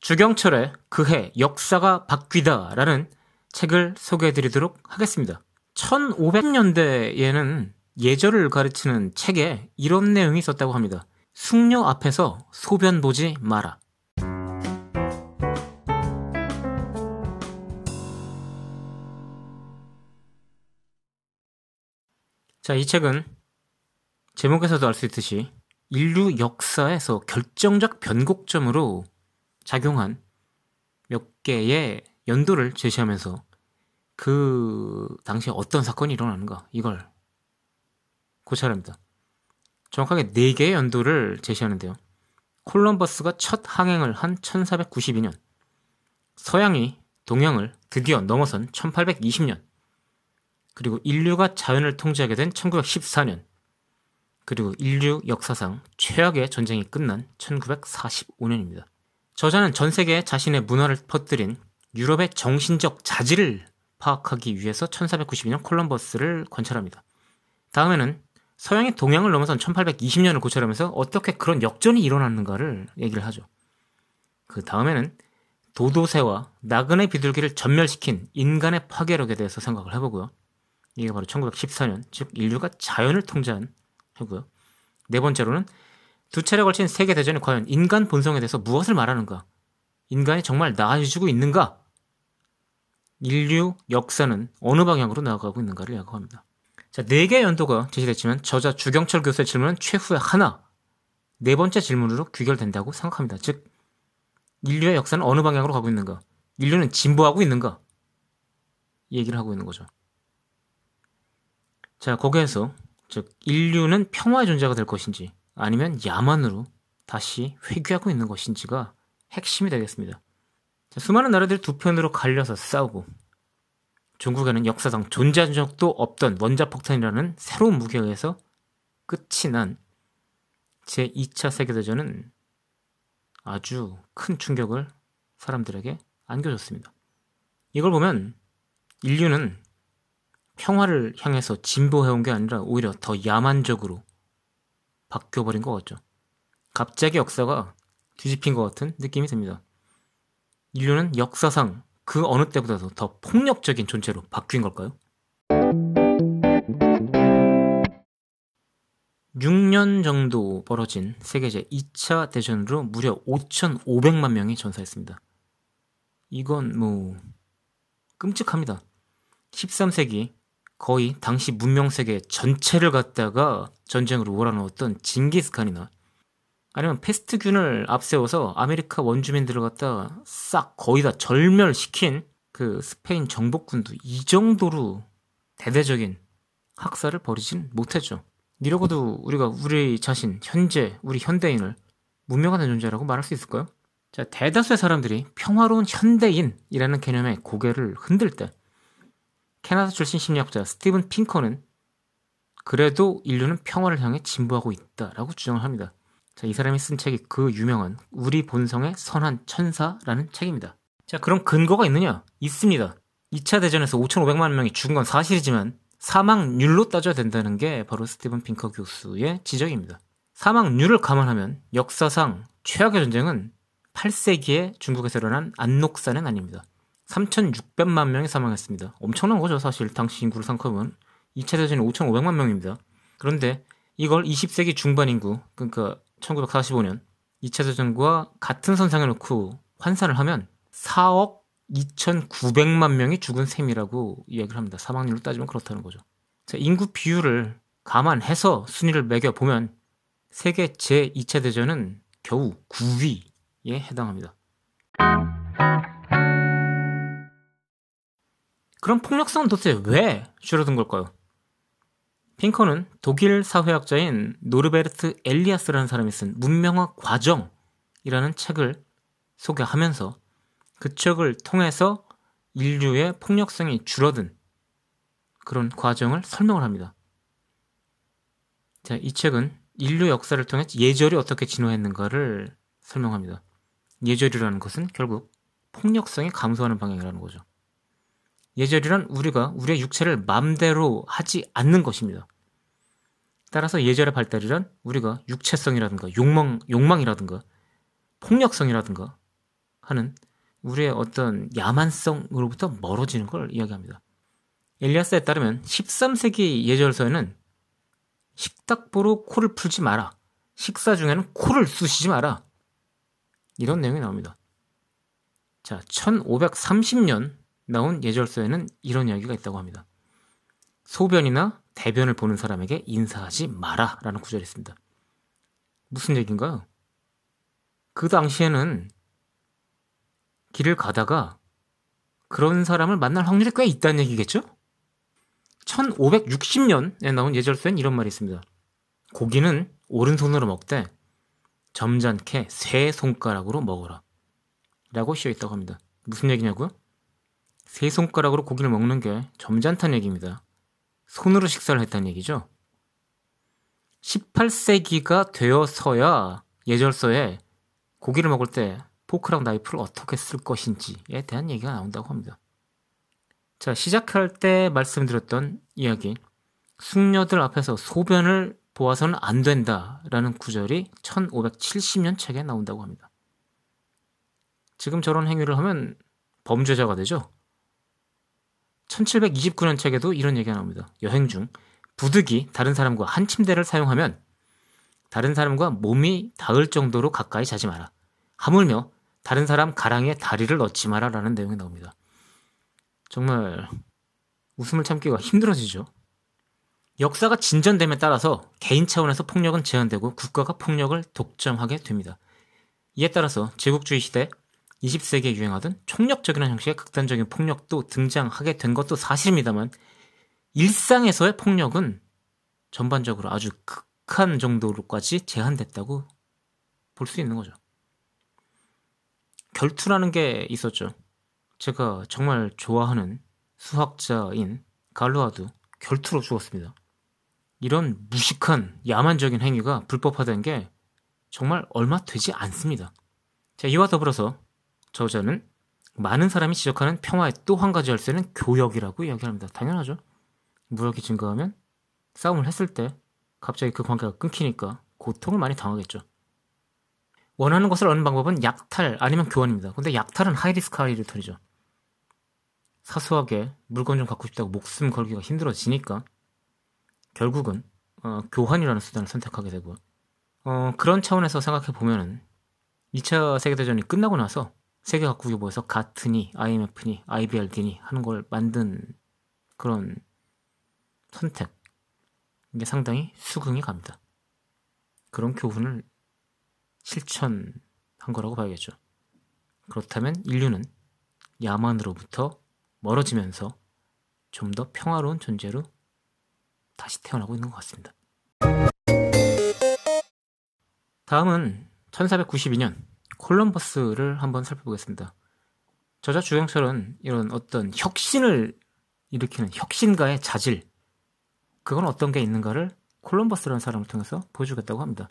주경철의 그해 역사가 바뀌다라는 책을 소개해 드리도록 하겠습니다. 1500년대에는 예절을 가르치는 책에 이런 내용이 있었다고 합니다. 숙녀 앞에서 소변 보지 마라. 자, 이 책은 제목에서도 알 수 있듯이 인류 역사에서 결정적 변곡점으로 작용한 몇 개의 연도를 제시하면서 그 당시에 어떤 사건이 일어나는가 이걸 고찰합니다. 정확하게 4개의 연도를 제시하는데요. 콜럼버스가 첫 항행을 한 1492년, 서양이 동양을 드디어 넘어선 1820년, 그리고 인류가 자연을 통제하게 된 1914년, 그리고 인류 역사상 최악의 전쟁이 끝난 1945년입니다. 저자는 전 세계에 자신의 문화를 퍼뜨린 유럽의 정신적 자질을 파악하기 위해서 1492년 콜럼버스를 관찰합니다. 다음에는 서양이 동양을 넘어선 1820년을 고찰하면서 어떻게 그런 역전이 일어났는가를 얘기를 하죠. 그 다음에는 도도새와 나그네 비둘기를 전멸시킨 인간의 파괴력에 대해서 생각을 해보고요. 이게 바로 1914년, 즉 인류가 자연을 통제한 해고요. 네 번째로는 두 차례 걸친 세계 대전이 과연 인간 본성에 대해서 무엇을 말하는가? 인간이 정말 나아지고 있는가? 인류 역사는 어느 방향으로 나아가고 있는가를 야구합니다. 자, 네 개의 연도가 제시됐지만 저자 주경철 교수의 질문은 최후의 하나, 네 번째 질문으로 귀결된다고 생각합니다. 즉, 인류의 역사는 어느 방향으로 가고 있는가? 인류는 진보하고 있는가? 이 얘기를 하고 있는 거죠. 자, 거기에서 즉 인류는 평화의 존재가 될 것인지 아니면 야만으로 다시 회귀하고 있는 것인지가 핵심이 되겠습니다. 자, 수많은 나라들이 두 편으로 갈려서 싸우고 중국에는 역사상 존재한 적도 없던 원자폭탄이라는 새로운 무기에 의해서 끝이 난 제2차 세계대전은 아주 큰 충격을 사람들에게 안겨줬습니다. 이걸 보면 인류는 평화를 향해서 진보해온 게 아니라 오히려 더 야만적으로 바뀌어버린 것 같죠. 갑자기 역사가 뒤집힌 것 같은 느낌이 듭니다. 인류는 역사상 그 어느 때보다도 더 폭력적인 존재로 바뀐 걸까요? 6년 정도 벌어진 세계 제 2차 대전으로 무려 5,500만 명이 전사했습니다. 이건 뭐 끔찍합니다. 13세기 거의 당시 문명 세계 전체를 갖다가 전쟁으로 몰아넣었던 징기스칸이나 아니면 페스트균을 앞세워서 아메리카 원주민들을 갖다 싹 거의 다 절멸시킨 그 스페인 정복군도 이 정도로 대대적인 학살을 벌이진 못했죠. 이러고도 우리가 우리 자신, 현재, 우리 현대인을 문명하는 존재라고 말할 수 있을까요? 자, 대다수의 사람들이 평화로운 현대인이라는 개념에 고개를 흔들 때 캐나다 출신 심리학자 스티븐 핑커는 그래도 인류는 평화를 향해 진보하고 있다라고 주장을 합니다. 자, 이 사람이 쓴 책이 그 유명한 우리 본성의 선한 천사라는 책입니다. 자, 그럼 근거가 있느냐? 있습니다. 2차 대전에서 5,500만 명이 죽은 건 사실이지만 사망률로 따져야 된다는 게 바로 스티븐 핑커 교수의 지적입니다. 사망률을 감안하면 역사상 최악의 전쟁은 8세기에 중국에서 일어난 안녹사는 아닙니다. 3,600만 명이 사망했습니다. 엄청난 거죠, 사실. 당시 인구를 생각하면. 2차 대전이 5,500만 명입니다. 그런데 이걸 20세기 중반 인구, 그러니까 1945년 2차 대전과 같은 선상에 놓고 환산을 하면 4억 2,900만 명이 죽은 셈이라고 이야기를 합니다. 사망률로 따지면 그렇다는 거죠. 자, 인구 비율을 감안해서 순위를 매겨보면 세계 제2차 대전은 겨우 9위에 해당합니다. 그럼 폭력성은 도대체 왜 줄어든 걸까요? 핑커는 독일 사회학자인 노르베르트 엘리아스라는 사람이 쓴 문명화 과정이라는 책을 소개하면서 그 책을 통해서 인류의 폭력성이 줄어든 그런 과정을 설명을 합니다. 자, 이 책은 인류 역사를 통해 예절이 어떻게 진화했는가를 설명합니다. 예절이라는 것은 결국 폭력성이 감소하는 방향이라는 거죠. 예절이란 우리가 우리의 육체를 맘대로 하지 않는 것입니다. 따라서 예절의 발달이란 우리가 육체성이라든가 욕망, 욕망이라든가 폭력성이라든가 하는 우리의 어떤 야만성으로부터 멀어지는 걸 이야기합니다. 엘리아스에 따르면 13세기 예절서에는 식탁보로 코를 풀지 마라. 식사 중에는 코를 쑤시지 마라. 이런 내용이 나옵니다. 자, 1530년 나온 예절서에는 이런 이야기가 있다고 합니다. 소변이나 대변을 보는 사람에게 인사하지 마라 라는 구절이 있습니다. 무슨 얘기인가요? 그 당시에는 길을 가다가 그런 사람을 만날 확률이 꽤 있다는 얘기겠죠? 1560년에 나온 예절서엔 이런 말이 있습니다. 고기는 오른손으로 먹되 점잖게 세 손가락으로 먹어라. 라고 씌어 있다고 합니다. 무슨 얘기냐고요? 세 손가락으로 고기를 먹는 게 점잖다는 얘기입니다. 손으로 식사를 했다는 얘기죠. 18세기가 되어서야 예절서에 고기를 먹을 때 포크랑 나이프를 어떻게 쓸 것인지에 대한 얘기가 나온다고 합니다. 자, 시작할 때 말씀드렸던 이야기. 숙녀들 앞에서 소변을 보아서는 안 된다라는 구절이 1570년 책에 나온다고 합니다. 지금 저런 행위를 하면 범죄자가 되죠. 1729년 책에도 이런 얘기가 나옵니다. 여행 중 부득이 다른 사람과 한 침대를 사용하면 다른 사람과 몸이 닿을 정도로 가까이 자지 마라. 하물며 다른 사람 가랑이에 다리를 넣지 마라 라는 내용이 나옵니다. 정말 웃음을 참기가 힘들어지죠. 역사가 진전됨에 따라서 개인 차원에서 폭력은 제한되고 국가가 폭력을 독점하게 됩니다. 이에 따라서 제국주의 시대 20세기에 유행하던 총력적인 형식의 극단적인 폭력도 등장하게 된 것도 사실입니다만 일상에서의 폭력은 전반적으로 아주 극한 정도로까지 제한됐다고 볼 수 있는 거죠. 결투라는 게 있었죠. 제가 정말 좋아하는 수학자인 갈로아도 결투로 죽었습니다. 이런 무식한 야만적인 행위가 불법화된 게 정말 얼마 되지 않습니다. 자, 이와 더불어서 저자는 많은 사람이 지적하는 평화의 또 한 가지 열쇠는 교역이라고 이야기합니다. 당연하죠. 무역이 증가하면 싸움을 했을 때 갑자기 그 관계가 끊기니까 고통을 많이 당하겠죠. 원하는 것을 얻는 방법은 약탈 아니면 교환입니다. 근데 약탈은 하이리스크 하이리턴이죠. 사소하게 물건 좀 갖고 싶다고 목숨 걸기가 힘들어지니까 결국은 어, 교환이라는 수단을 선택하게 되고 어, 그런 차원에서 생각해 보면은 2차 세계대전이 끝나고 나서 세계 각국이 모여서 가트니, IMF니, IBRD니 하는 걸 만든 그런 선택 이게 상당히 수긍이 갑니다. 그런 교훈을 실천한 거라고 봐야겠죠. 그렇다면 인류는 야만으로부터 멀어지면서 좀 더 평화로운 존재로 다시 태어나고 있는 것 같습니다. 다음은 1492년 콜럼버스를 한번 살펴보겠습니다. 저자 주영철은 이런 어떤 혁신을 일으키는 혁신가의 자질, 그건 어떤 게 있는가를 콜럼버스라는 사람을 통해서 보여주겠다고 합니다.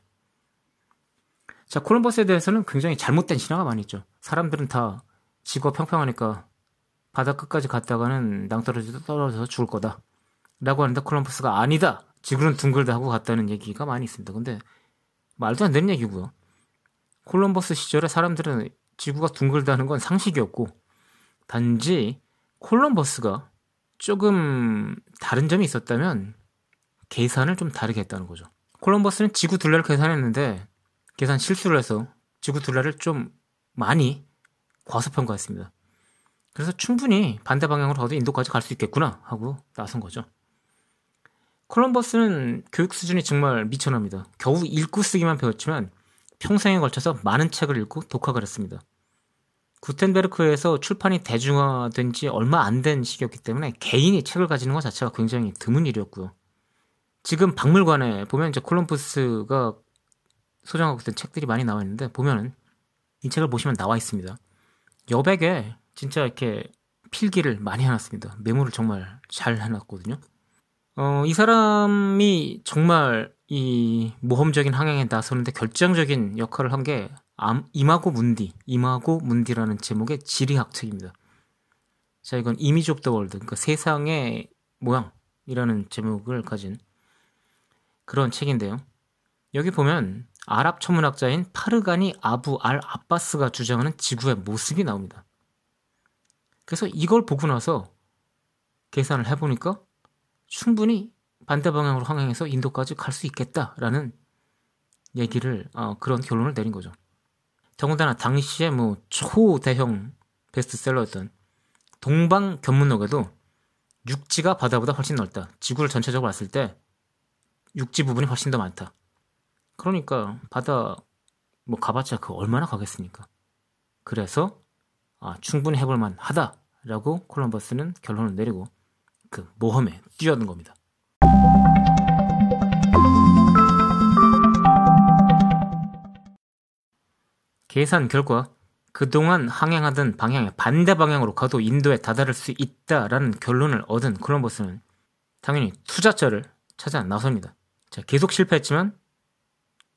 자, 콜럼버스에 대해서는 굉장히 잘못된 신화가 많이 있죠. 사람들은 다 지구가 평평하니까 바다 끝까지 갔다가는 낭떠러지도 떨어져서 죽을 거다. 라고 하는데 콜럼버스가 아니다. 지구는 둥글다 하고 갔다는 얘기가 많이 있습니다. 근데 말도 안 되는 얘기고요. 콜럼버스 시절에 사람들은 지구가 둥글다는 건 상식이었고 단지 콜럼버스가 조금 다른 점이 있었다면 계산을 좀 다르게 했다는 거죠. 콜럼버스는 지구 둘레를 계산했는데 계산 실수를 해서 지구 둘레를 좀 많이 과소평가했습니다. 그래서 충분히 반대 방향으로 가도 인도까지 갈 수 있겠구나 하고 나선 거죠. 콜럼버스는 교육 수준이 정말 미천합니다. 겨우 읽고 쓰기만 배웠지만 평생에 걸쳐서 많은 책을 읽고 독학을 했습니다. 구텐베르크에서 출판이 대중화된 지 얼마 안 된 시기였기 때문에 개인이 책을 가지는 것 자체가 굉장히 드문 일이었고요. 지금 박물관에 보면 이제 콜럼버스가 소장하고 있던 책들이 많이 나와 있는데 보면은 이 책을 보시면 나와 있습니다. 여백에 진짜 이렇게 필기를 많이 해놨습니다. 메모를 정말 잘 해놨거든요. 어, 이 사람이 정말 이 모험적인 항해에 나서는데 결정적인 역할을 한게 Imago Mundi, Imago Mundi라는 제목의 지리학 책입니다. 자, 이건 Image of the World, 그러니까 세상의 모양이라는 제목을 가진 그런 책인데요. 여기 보면 아랍 천문학자인 파르가니 아부 알 아바스가 주장하는 지구의 모습이 나옵니다. 그래서 이걸 보고 나서 계산을 해보니까 충분히 반대 방향으로 항행해서 인도까지 갈 수 있겠다라는 얘기를 어, 그런 결론을 내린 거죠. 더군다나 당시에 뭐 초대형 베스트셀러였던 동방 견문록에도 육지가 바다보다 훨씬 넓다. 지구를 전체적으로 봤을 때 육지 부분이 훨씬 더 많다. 그러니까 바다 뭐 가봤자 그 얼마나 가겠습니까? 그래서 아, 충분히 해볼 만 하다라고 콜럼버스는 결론을 내리고 그 모험에 뛰어든 겁니다. 계산 결과 그동안 항행하던 방향의 반대 방향으로 가도 인도에 다다를 수 있다라는 결론을 얻은 콜럼버스는 당연히 투자자를 찾아 나섭니다. 자, 계속 실패했지만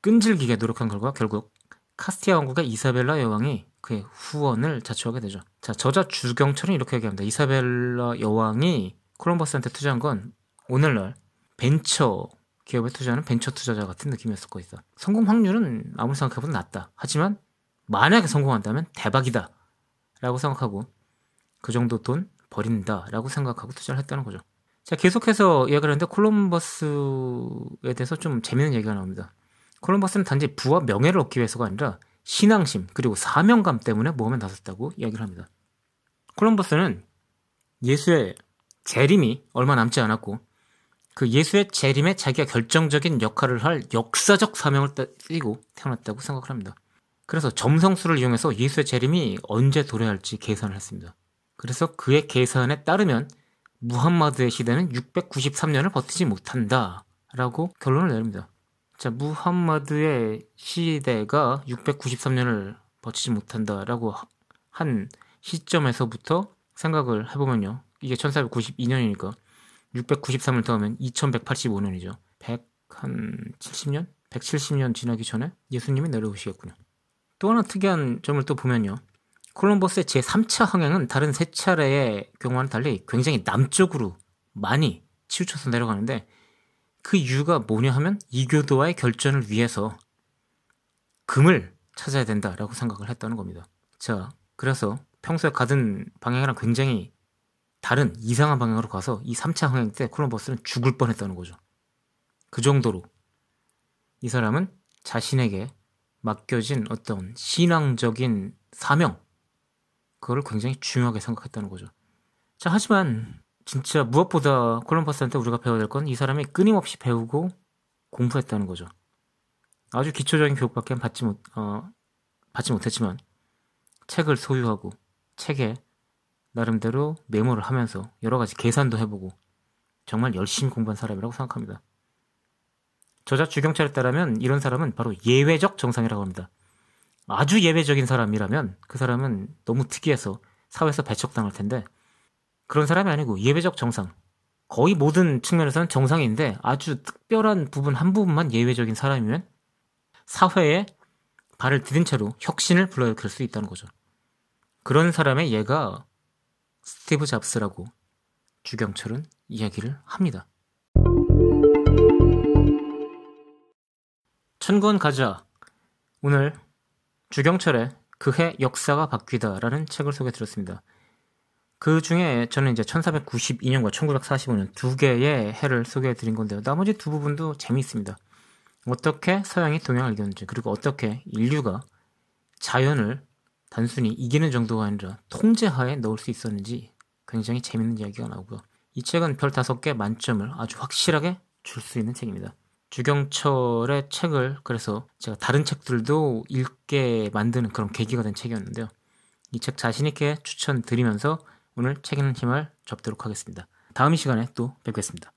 끈질기게 노력한 결과 결국 카스티아 왕국의 이사벨라 여왕이 그의 후원을 자초하게 되죠. 자, 저자 주경철은 이렇게 얘기합니다. 이사벨라 여왕이 콜럼버스한테 투자한 건 오늘날 벤처 기업에 투자하는 벤처 투자자 같은 느낌이었을 거있어 성공 확률은 아무리 생각해보면 낮다. 하지만 만약에 성공한다면 대박이다. 라고 생각하고 그 정도 돈 버린다. 라고 생각하고 투자를 했다는 거죠. 자, 계속해서 이야기를 하는데 콜럼버스에 대해서 좀 재밌는 얘기가 나옵니다. 콜럼버스는 단지 부와 명예를 얻기 위해서가 아니라 신앙심 그리고 사명감 때문에 모험에 나섰다고 이야기를 합니다. 콜럼버스는 예수의 재림이 얼마 남지 않았고 그 예수의 재림에 자기가 결정적인 역할을 할 역사적 사명을 띠고 태어났다고 생각을 합니다. 그래서 점성술을 이용해서 예수의 재림이 언제 도래할지 계산을 했습니다. 그래서 그의 계산에 따르면 무함마드의 시대는 693년을 버티지 못한다 라고 결론을 내립니다. 자, 무함마드의 시대가 693년을 버티지 못한다 라고 한 시점에서부터 생각을 해보면요. 이게 1492년이니까 693을 더하면 2185년이죠. 100 한 70년? 170년 지나기 전에 예수님이 내려오시겠군요. 또 하나 특이한 점을 또 보면요. 콜럼버스의 제3차 항행은 다른 세 차례의 경우와는 달리 굉장히 남쪽으로 많이 치우쳐서 내려가는데 그 이유가 뭐냐 하면 이교도와의 결전을 위해서 금을 찾아야 된다라고 생각을 했다는 겁니다. 자, 그래서 평소에 가던 방향이랑 굉장히 다른 이상한 방향으로 가서 이 3차 항행 때 콜럼버스는 죽을 뻔했다는 거죠. 그 정도로 이 사람은 자신에게 맡겨진 어떤 신앙적인 사명 그거를 굉장히 중요하게 생각했다는 거죠. 자, 하지만 진짜 무엇보다 콜럼버스한테 우리가 배워야 될 건 이 사람이 끊임없이 배우고 공부했다는 거죠. 아주 기초적인 교육밖에 받지 못, 어, 받지 못했지만 책을 소유하고 책에 나름대로 메모를 하면서 여러 가지 계산도 해보고 정말 열심히 공부한 사람이라고 생각합니다. 저자 주경찰에 따르면 이런 사람은 바로 예외적 정상이라고 합니다. 아주 예외적인 사람이라면 그 사람은 너무 특이해서 사회에서 배척당할 텐데 그런 사람이 아니고 예외적 정상. 거의 모든 측면에서는 정상인데 아주 특별한 부분 한 부분만 예외적인 사람이면 사회에 발을 디딘 채로 혁신을 불러일으킬 수 있다는 거죠. 그런 사람의 예가 스티브 잡스라고 주경철은 이야기를 합니다. 천권 가자. 오늘 주경철의 그해 역사가 바뀌다라는 책을 소개해 드렸습니다. 그 중에 저는 이제 1492년과 1945년 두 개의 해를 소개해 드린 건데요. 나머지 두 부분도 재미있습니다. 어떻게 서양이 동양을 이겼는지, 그리고 어떻게 인류가 자연을 단순히 이기는 정도가 아니라 통제하에 넣을 수 있었는지 굉장히 재밌는 이야기가 나오고요. 이 책은 별 다섯 개 만점을 아주 확실하게 줄 수 있는 책입니다. 주경철의 책을 그래서 제가 다른 책들도 읽게 만드는 그런 계기가 된 책이었는데요. 이 책 자신있게 추천드리면서 오늘 책 읽는 힘을 접도록 하겠습니다. 다음 시간에 또 뵙겠습니다.